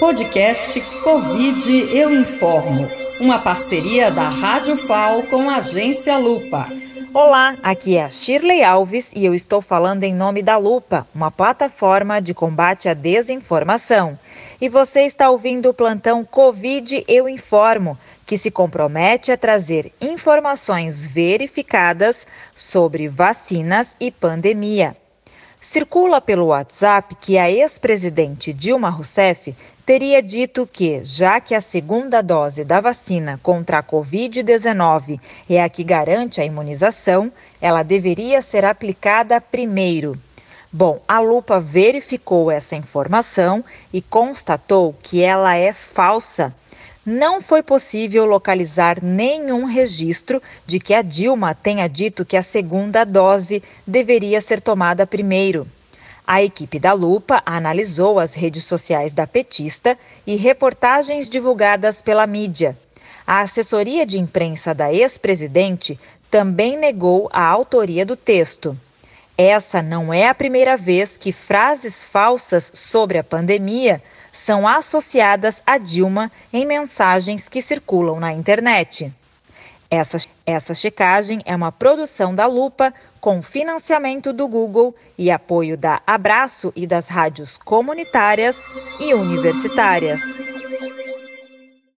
Podcast Covid Eu Informo, uma parceria da Rádio FAO com a Agência Lupa. Olá, aqui é a Shirley Alves e eu estou falando em nome da Lupa, uma plataforma de combate à desinformação. E você está ouvindo o plantão Covid Eu Informo, que se compromete a trazer informações verificadas sobre vacinas e pandemia. Circula pelo WhatsApp que a ex-presidente Dilma Rousseff teria dito que, já que a segunda dose da vacina contra a Covid-19 é a que garante a imunização, ela deveria ser aplicada primeiro. Bom, a lupa verificou essa informação e constatou que ela é falsa não foi possível localizar nenhum registro de que a Dilma tenha dito que a segunda dose deveria ser tomada primeiro. A equipe da Lupa analisou as redes sociais da petista e reportagens divulgadas pela mídia. A assessoria de imprensa da ex-presidente também negou a autoria do texto. Essa não é a primeira vez que frases falsas sobre a pandemia são associadas a Dilma em mensagens que circulam na internet. Essa, essa checagem é uma produção da Lupa com financiamento do Google e apoio da Abraço e das rádios comunitárias e universitárias.